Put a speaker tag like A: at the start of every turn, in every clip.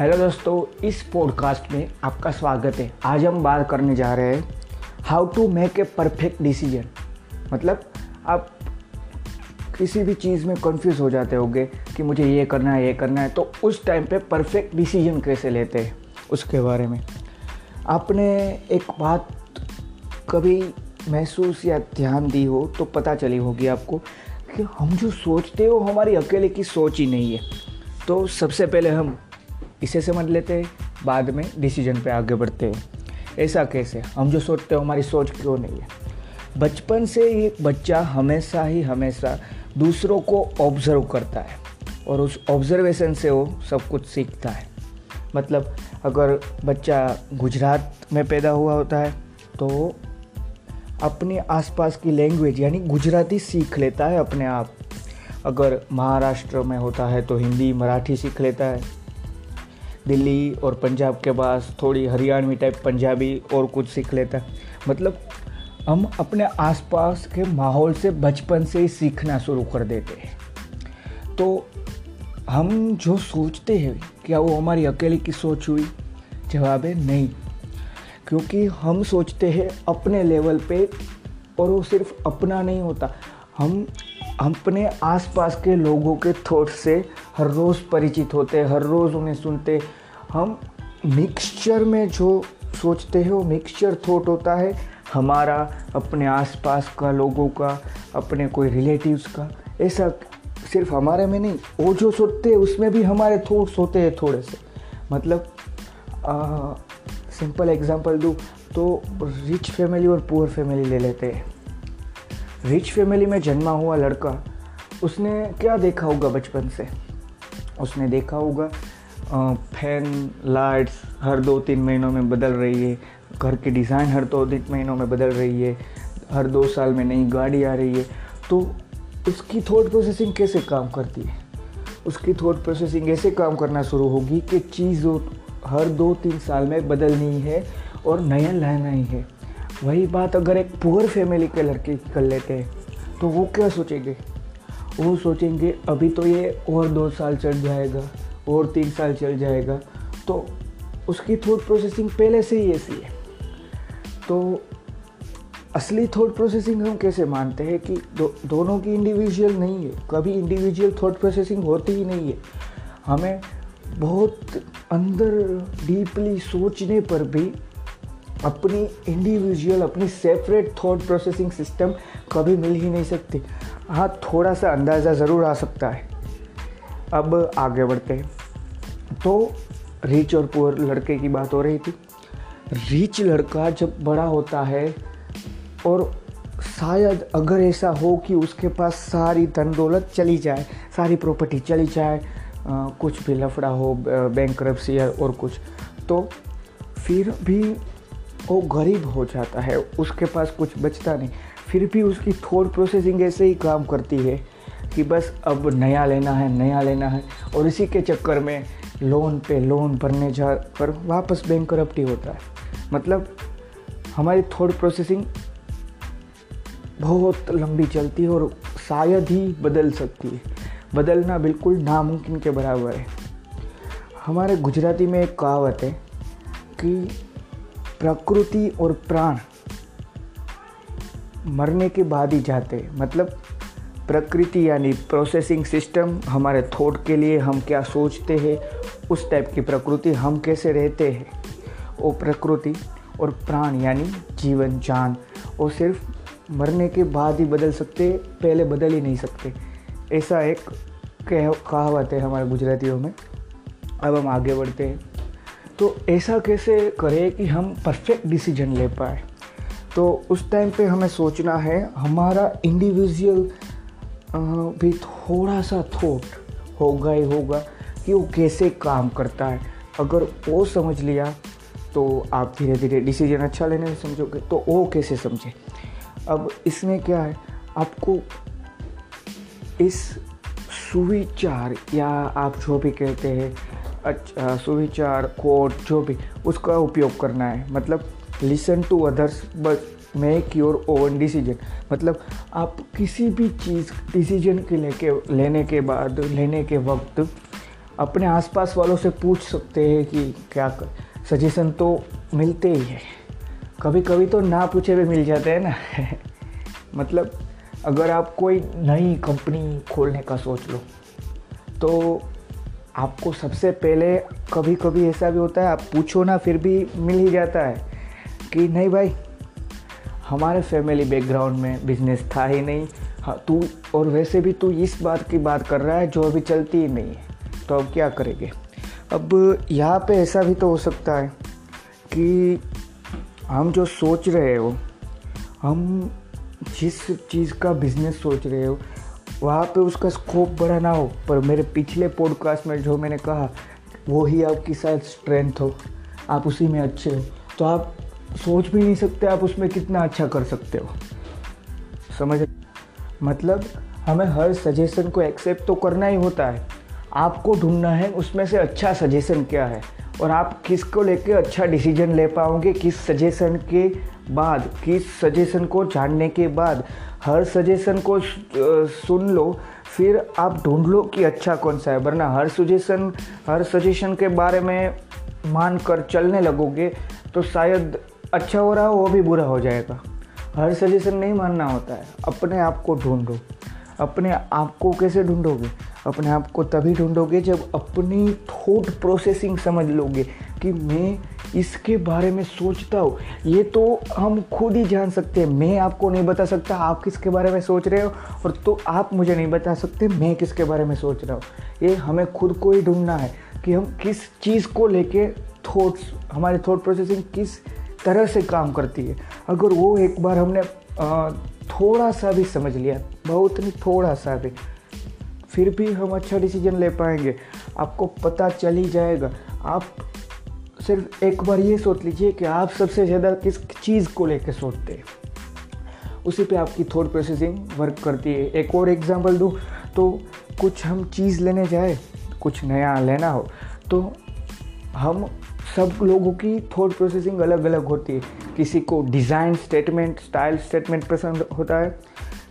A: Hello दोस्तों, इस podcast में आपका स्वागत है। आज हम बात करने जा रहे हैं how to make a perfect decision मतलब आप किसी भी चीज़ में कंफ्यूज हो जाते होंगे कि मुझे ये करना है, ये करना है तो उस टाइम पे परफेक्ट डिसीज़न कैसे लेते हैं? उसके बारे में। आपने एक बात कभी महसूस या ध्यान दी हो तो पता चली होगी आपको कि हम जो सोचते हो हमारी अकेले की सोच ही नहीं है। तो सबसे पहले हम इसे समझ लेते हैं बाद में डिसीज़न पे आगे बढ़ते। हैं ऐसा कैसे? हम जो सोचते हो, हमारी सोच क्यों नहीं है? बचपन से ही बच्चा हमेशा ही हमेशा दूसरों को ऑब्ज़र्व करता है और उस ऑब्ज़र्वेशन से वो सब कुछ सीखता है। मतलब अगर बच्चा गुजरात में पैदा हुआ होता है तो अपने आसपास की लैंग्वेज यानी गुजराती सीख लेता है अपने आप। अगर महाराष्ट्र में होता है तो हिंदी, मराठी सीख लेता है। दिल्ली और पंजाब के पास थोड़ी हरियाणवी टाइप पंजाबी और कुछ सीख लेता। मतलब हम अपने आसपास के माहौल से बचपन से ही सीखना शुरू कर देते हैं। तो हम जो सोचते हैं क्या वो हमारी अकेले की सोच हुई? जवाब है नहीं। क्योंकि हम सोचते हैं अपने लेवल पे और वो सिर्फ़ अपना नहीं होता। हम अपने आसपास के लोगों के थॉट से हर रोज़ परिचित होते, हर रोज़ उन्हें सुनते। हम मिक्सचर में जो सोचते हैं, वो मिक्सचर थॉट होता है। हमारा, अपने आसपास का लोगों का, अपने कोई रिलेटिव्स का, ऐसा सिर्फ़ हमारे में नहीं, वो जो सोचते हैं, उसमें भी हमारे थॉट्स होते हैं थोड़े से। मतलब सिंपल एग्जांपल दूँ तो रिच फैमिली और पुअर फैमिली ले लेते हैं। रिच फैमिली में जन्मा हुआ लड़का, उसने क्या देखा होगा बचपन से? उसने देखा होगा। फ़ैन लाइट्स हर दो तीन महीनों में बदल रही है। घर की डिज़ाइन हर दो तीन महीनों में बदल रही है। हर दो साल में नई गाड़ी आ रही है। तो उसकी थॉट प्रोसेसिंग कैसे काम करती है? उसकी थॉट प्रोसेसिंग ऐसे काम करना शुरू होगी कि चीज़ हर दो तीन साल में बदलनी है और नया लाना ही है। वही बात अगर एक पुअर फैमिली के लड़के कर लेते हैं तो वो क्या सोचेंगे? वो सोचेंगे अभी तो ये और दो साल चल जाएगा और तीन साल चल जाएगा। तो उसकी थॉट प्रोसेसिंग पहले से ही ऐसी है। तो असली थॉट प्रोसेसिंग हम कैसे मानते हैं कि दो, दोनों की इंडिविजुअल नहीं है कभी इंडिविजुअल थॉट प्रोसेसिंग होती ही नहीं है। हमें बहुत अंदर डीपली सोचने पर भी अपनी इंडिविजुअल अपनी सेपरेट थॉट प्रोसेसिंग सिस्टम कभी मिल ही नहीं सकती। हाँ थोड़ा सा अंदाज़ा ज़रूर आ सकता है। अब आगे बढ़ते हैं। तो रिच और पुअर लड़के की बात हो रही थी। रिच लड़का जब बड़ा होता है और शायद अगर ऐसा हो कि उसके पास सारी धन दौलत चली जाए सारी प्रॉपर्टी चली जाए आ, कुछ भी लफड़ा हो बैंक और कुछ तो फिर भी वो गरीब हो जाता है, उसके पास कुछ बचता नहीं। फिर भी उसकी थॉट प्रोसेसिंग ऐसे ही काम करती है कि बस अब नया लेना है, नया लेना है। और इसी के चक्कर में लोन पे लोन भरने जा कर वापस बैंक करप्टी होता है। मतलब हमारी थॉट प्रोसेसिंग बहुत लंबी चलती है और शायद ही बदल सकती है। बदलना बिल्कुल नामुमकिन के बराबर है। हमारे गुजराती में एक कहावत है कि प्रकृति और प्राण मरने के बाद ही जाते हैं। मतलब प्रकृति यानी प्रोसेसिंग सिस्टम हमारे थॉट के लिए हम क्या सोचते हैं, उस टाइप की प्रकृति हम कैसे रहते हैं। वो प्रकृति और प्राण यानी जीवन जान, वो सिर्फ़ मरने के बाद ही बदल सकते, पहले बदल ही नहीं सकते। ऐसा एक कह, कहावत है हमारे गुजरातियों में। अब हम आगे बढ़ते हैं। तो ऐसा कैसे करें कि हम परफेक्ट डिसीज़न ले पाए? तो उस टाइम पे हमें सोचना है, हमारा इंडिविजुअल भी थोड़ा सा थॉट होगा ही होगा कि वो कैसे काम करता है। अगर वो समझ लिया तो आप धीरे धीरे डिसीज़न अच्छा लेने में समझोगे तो वो कैसे समझे? अब इसमें क्या है, आपको इस सुविचार या आप जो भी कहते हैं अच्छा सुविचार कोट जो भी, उसका उपयोग करना है। मतलब listen to others but make your own decision मतलब आप किसी भी चीज़ डिसीज़न के लेके लेने के बाद, लेने के वक्त, अपने आसपास वालों से पूछ सकते हैं कि क्या कर सजेशन तो मिलते ही है। कभी कभी तो ना पूछे भी मिल जाते हैं ना। मतलब अगर आप कोई नई कंपनी खोलने का सोच लो तो आपको सबसे पहले कभी कभी ऐसा भी होता है, आप पूछो ना, फिर भी मिल ही जाता है कि नहीं भाई, हमारे फैमिली बैकग्राउंड में बिज़नेस था ही नहीं। हाँ तू और वैसे भी तू इस बात की बात कर रहा है, जो अभी चलती ही नहीं है। तो अब क्या करेंगे? अब यहाँ पे ऐसा भी तो हो सकता है कि हम जो सोच रहे हो, हम जिस चीज़ का बिज़नेस सोच रहे हो वहाँ पे उसका स्कोप बड़ा ना हो, पर मेरे पिछले पॉडकास्ट में जो मैंने कहा वो ही आपकी शायद स्ट्रेंथ हो। आप उसी में अच्छे हो। तो आप सोच भी नहीं सकते आप उसमें कितना अच्छा कर सकते हो। समझ? मतलब हमें हर सजेशन को एक्सेप्ट तो करना ही होता है। आपको ढूंढना है उसमें से अच्छा सजेशन क्या है, और आप किसको लेके अच्छा डिसीज़न ले पाओगे, किस सजेशन के बाद, किस सजेशन को जानने के बाद। हर सजेशन को सुन लो, फिर आप ढूंढ लो कि अच्छा कौन सा है। वरना हर सजेशन हर सजेशन के बारे में मान कर चलने लगोगे तो शायद अच्छा हो रहा हो, वो भी बुरा हो जाएगा। हर सजेशन नहीं मानना होता है। अपने आप को ढूंढो। अपने आप को कैसे ढूंढोगे? अपने आप को तभी ढूंढोगे जब अपनी थॉट प्रोसेसिंग समझ लोगे। कि मैं इसके बारे में सोचता हूँ। ये तो हम खुद ही जान सकते हैं। मैं आपको नहीं बता सकता आप किसके बारे में सोच रहे हो और तो आप मुझे नहीं बता सकते मैं किसके बारे में सोच रहा हूँ। ये हमें खुद को ही ढूंढना है कि हम किस चीज़ को लेके थॉट्स हमारे थॉट प्रोसेसिंग किस तरह से काम करती है। अगर वो एक बार हमने थोड़ा सा भी समझ लिया, बहुत नहीं, थोड़ा सा भी, फिर भी हम अच्छा डिसीज़न ले पाएँगे। आपको पता चल ही जाएगा। आप सिर्फ़ एक बार ये सोच लीजिए कि आप सबसे ज़्यादा किस चीज़ को लेकर सोचते हैं। उसी पे आपकी थॉट प्रोसेसिंग वर्क करती है। एक और एग्जांपल दूँ तो कुछ हम चीज़ लेने जाए, कुछ नया लेना हो तो हम सब लोगों की थॉट प्रोसेसिंग अलग अलग होती है। किसी को डिज़ाइन स्टेटमेंट स्टाइल स्टेटमेंट पसंद होता है,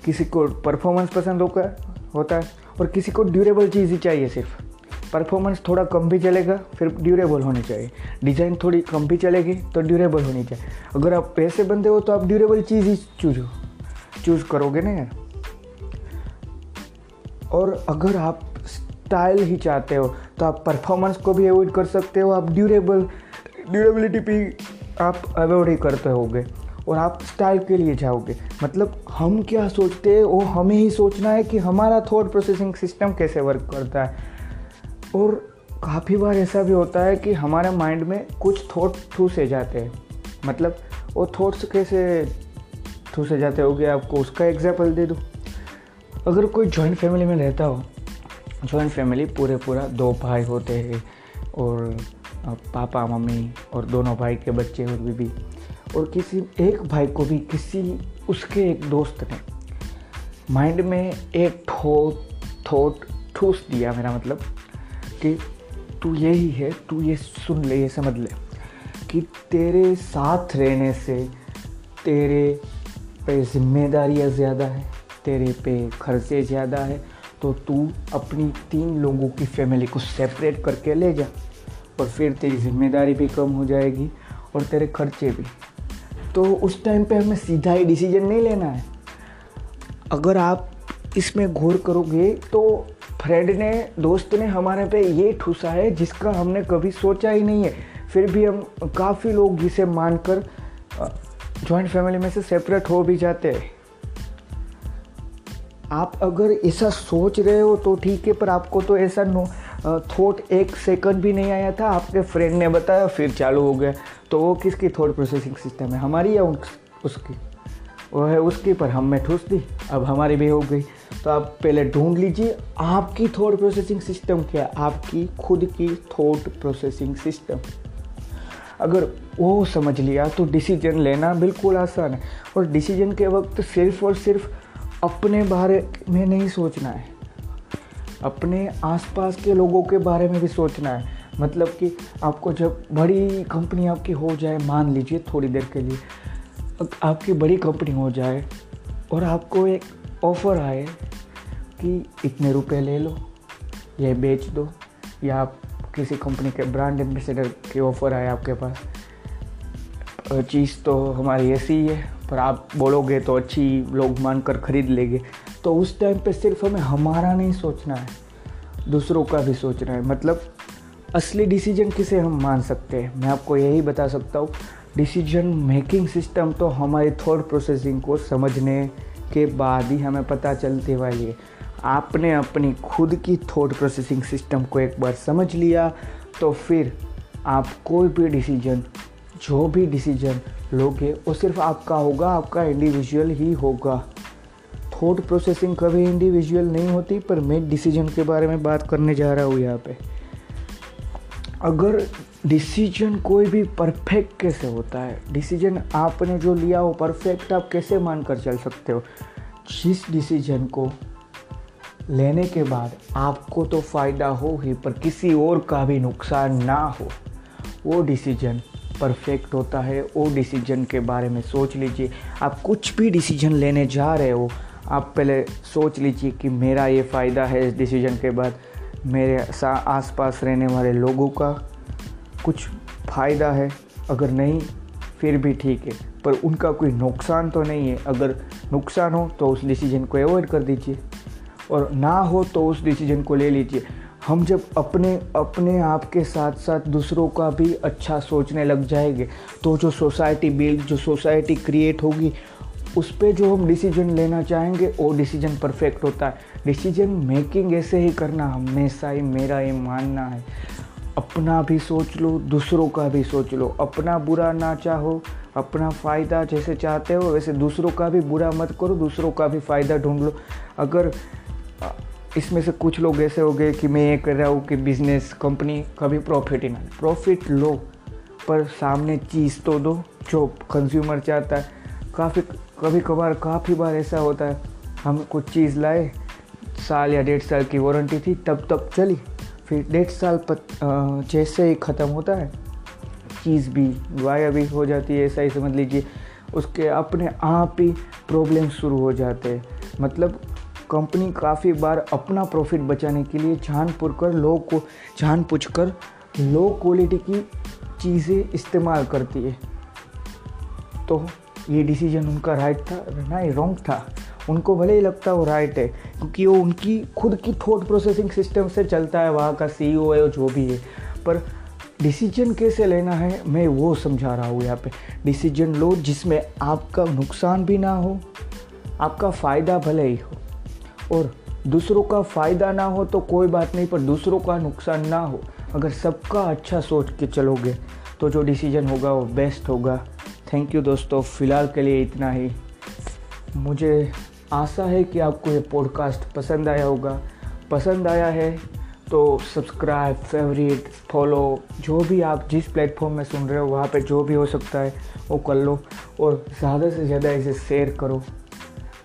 A: किसी को परफॉर्मेंस पसंद होता है और किसी को ड्यूरेबल चीज़ ही चाहिए सिर्फ़। परफॉर्मेंस थोड़ा कम भी चलेगा, फिर ड्यूरेबल होनी चाहिए। डिज़ाइन थोड़ी कम भी चलेगी तो ड्यूरेबल होनी चाहिए। अगर आप पैसे बंदे हो तो आप ड्यूरेबल चीज़ ही चूज़। चूज़ करोगे ना यार। और अगर आप स्टाइल ही चाहते हो तो आप परफॉर्मेंस को भी अवॉइड कर सकते हो। आप ड्यूरेबल ड्यूरेबिलिटी भी आप अवॉइड ही करते होगे। और आप स्टाइल के लिए जाओगे। मतलब हम क्या सोचते हैं, वो हमें ही सोचना है कि हमारा थॉट प्रोसेसिंग सिस्टम कैसे वर्क करता है। और काफ़ी बार ऐसा भी होता है कि हमारे माइंड में कुछ थॉट ठूसे जाते हैं। मतलब वो थॉट्स कैसे ठूसे जाते हो गया आपको उसका एग्ज़ाम्पल दे दूँ। अगर कोई जॉइंट फैमिली में रहता हो जॉइंट फैमिली पूरे पूरा दो भाई होते हैं और पापा, मम्मी और दोनों भाई के बच्चे और बीबी और किसी एक भाई को भी किसी उसके एक दोस्त ने माइंड में एक ठो थॉट ठूस दिया मेरा मतलब। कि तू यही है, तू ये सुन ले, ये समझ ले कि तेरे साथ रहने से तेरे पे जिम्मेदारियाँ ज़्यादा है, तेरे पे खर्चे ज़्यादा है तो तू अपनी तीन लोगों की फैमिली को सेपरेट करके ले जा और फिर तेरी ज़िम्मेदारी भी कम हो जाएगी और तेरे खर्चे भी। तो उस टाइम पे हमें सीधा ही डिसीज़न नहीं लेना है। अगर आप इसमें घोर करोगे तो फ्रेंड ने, दोस्त ने हमारे पे ये ठूसा है, जिसका हमने कभी सोचा ही नहीं है। फिर भी हम काफ़ी लोग जिसे मानकर जॉइंट फैमिली में से सेपरेट हो भी जाते हैं। आप अगर ऐसा सोच रहे हो तो ठीक है, पर आपको तो ऐसा नो थॉट एक सेकंड भी नहीं आया था। आपके फ्रेंड ने बताया, फिर चालू हो गया। तो वो किसकी थॉट प्रोसेसिंग सिस्टम है? हमारी या उसकी? वो है उसकी पर हम में ठूस दी अब हमारी भी हो गई। तो आप पहले ढूंढ लीजिए, आपकी थॉट प्रोसेसिंग सिस्टम क्या है? आपकी खुद की थॉट प्रोसेसिंग सिस्टम अगर वो समझ लिया तो डिसीज़न लेना बिल्कुल आसान है। और डिसीज़न के वक्त सिर्फ़ और सिर्फ़ अपने बारे में नहीं सोचना है। अपने आसपास के लोगों के बारे में भी सोचना है। मतलब कि आपको जब बड़ी कंपनी आपकी हो जाए, मान लीजिए थोड़ी देर के लिए आपकी बड़ी कंपनी हो जाए और आपको एक ऑफ़र आए कि इतने रुपए ले लो, ये बेच दो, या आप किसी कंपनी के ब्रांड एम्बेसडर के ऑफ़र आए आपके पास। चीज़ तो हमारी ऐसी ही है, पर आप बोलोगे तो अच्छी लोग मान कर ख़रीद लेंगे। तो उस टाइम पे सिर्फ़ हमें हमारा नहीं सोचना है, दूसरों का भी सोचना है। मतलब असली डिसीज़न किसे हम मान सकते हैं? मैं आपको यही बता सकता हूँ डिसीज़न मेकिंग सिस्टम तो हमारी थॉट प्रोसेसिंग को समझने के बाद ही हमें पता चलते वाली है। आपने अपनी खुद की थॉट प्रोसेसिंग सिस्टम को एक बार समझ लिया तो फिर आप कोई भी डिसीज़न जो भी डिसीज़न लोगे, वो सिर्फ़ आपका होगा, आपका इंडिविजुअल ही होगा। थॉट प्रोसेसिंग कभी इंडिविजुअल नहीं होती, पर मैं डिसीज़न के बारे में बात करने जा रहा हूँ यहाँ पे। अगर डिसीज़न कोई भी परफेक्ट कैसे होता है? डिसीज़न आपने जो लिया हो परफेक्ट आप कैसे मान कर चल सकते हो? जिस डिसीज़न को लेने के बाद आपको तो फ़ायदा हो ही, पर किसी और का भी नुकसान ना हो। वो डिसीज़न परफेक्ट होता है। वो डिसीज़न के बारे में सोच लीजिए। आप कुछ भी डिसीज़न लेने जा रहे हो, आप पहले सोच लीजिए कि मेरा ये फ़ायदा है इस डिसीज़न के बाद। मेरे आस पास रहने वाले लोगों का कुछ फ़ायदा है, अगर नहीं, फिर भी ठीक है। पर उनका कोई नुकसान तो नहीं है। अगर नुकसान हो तो उस डिसीज़न को अवॉइड कर दीजिए। और ना हो तो उस डिसीज़न को ले लीजिए। हम जब अपने अपने आप के साथ साथ दूसरों का भी अच्छा सोचने लग जाएँगे तो जो सोसाइटी बिल्ड जो सोसाइटी क्रिएट होगी उस पर जो हम डिसीज़न लेना चाहेंगे, वो डिसीज़न परफेक्ट होता है। डिसीज़न मेकिंग ऐसे ही करना हमेशा ही मेरा ये मानना है। अपना भी सोच लो, दूसरों का भी सोच लो। अपना बुरा ना चाहो, अपना फ़ायदा जैसे चाहते हो, वैसे दूसरों का भी बुरा मत करो, दूसरों का भी फ़ायदा ढूंढ लो। अगर इसमें से कुछ लोग ऐसे हो गए कि मैं ये कर रहा हूँ कि बिज़नेस कंपनी कभी प्रॉफिट ही ना प्रॉफिट लो, पर सामने चीज़ तो दो जो कंज्यूमर चाहता है। काफ़ी कभी कभार काफ़ी बार ऐसा होता है। हम कुछ चीज़ लाए साल या डेढ़ साल की वारंटी थी तब तक चली। फिर डेढ़ साल पत, जैसे ही ख़त्म होता है चीज़ भी वाया भी हो जाती है ऐसा ही समझ लीजिए। उसके अपने आप ही प्रॉब्लम शुरू हो जाते हैं। मतलब कंपनी काफ़ी बार अपना प्रॉफिट बचाने के लिए जान पुर कर लो को जान पूछ कर लो क्वालिटी की चीज़ें इस्तेमाल करती है। तो ये डिसीज़न उनका राइट था नहीं रॉन्ग था। उनको भले ही लगता वो राइट है, क्योंकि वो उनकी, खुद की थॉट प्रोसेसिंग सिस्टम से चलता है, वहाँ का सी e है जो भी है। पर डिसीज़न कैसे लेना है, मैं वो समझा रहा हूँ यहाँ पे। डिसीज़न लो जिसमें आपका नुकसान भी ना हो, आपका फ़ायदा भले ही हो, और दूसरों का फ़ायदा ना हो तो कोई बात नहीं, पर दूसरों का नुकसान ना हो। अगर सबका अच्छा सोच के चलोगे तो जो डिसीज़न होगा वो बेस्ट होगा। थैंक यू दोस्तों। फ़िलहाल के लिए इतना ही। मुझे आशा है कि आपको ये पॉडकास्ट पसंद आया होगा। पसंद आया है तो सब्सक्राइब फेवरेट फॉलो जो भी आप जिस प्लेटफॉर्म में सुन रहे हो, वहाँ पे जो भी हो सकता है, वो कर लो और ज़्यादा से ज़्यादा इसे शेयर करो,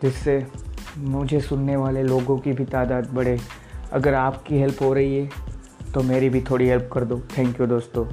A: जिससे मुझे सुनने वाले लोगों की भी तादाद बढ़े। अगर आपकी हेल्प हो रही है तो मेरी भी थोड़ी हेल्प कर दो। थैंक यू दोस्तों।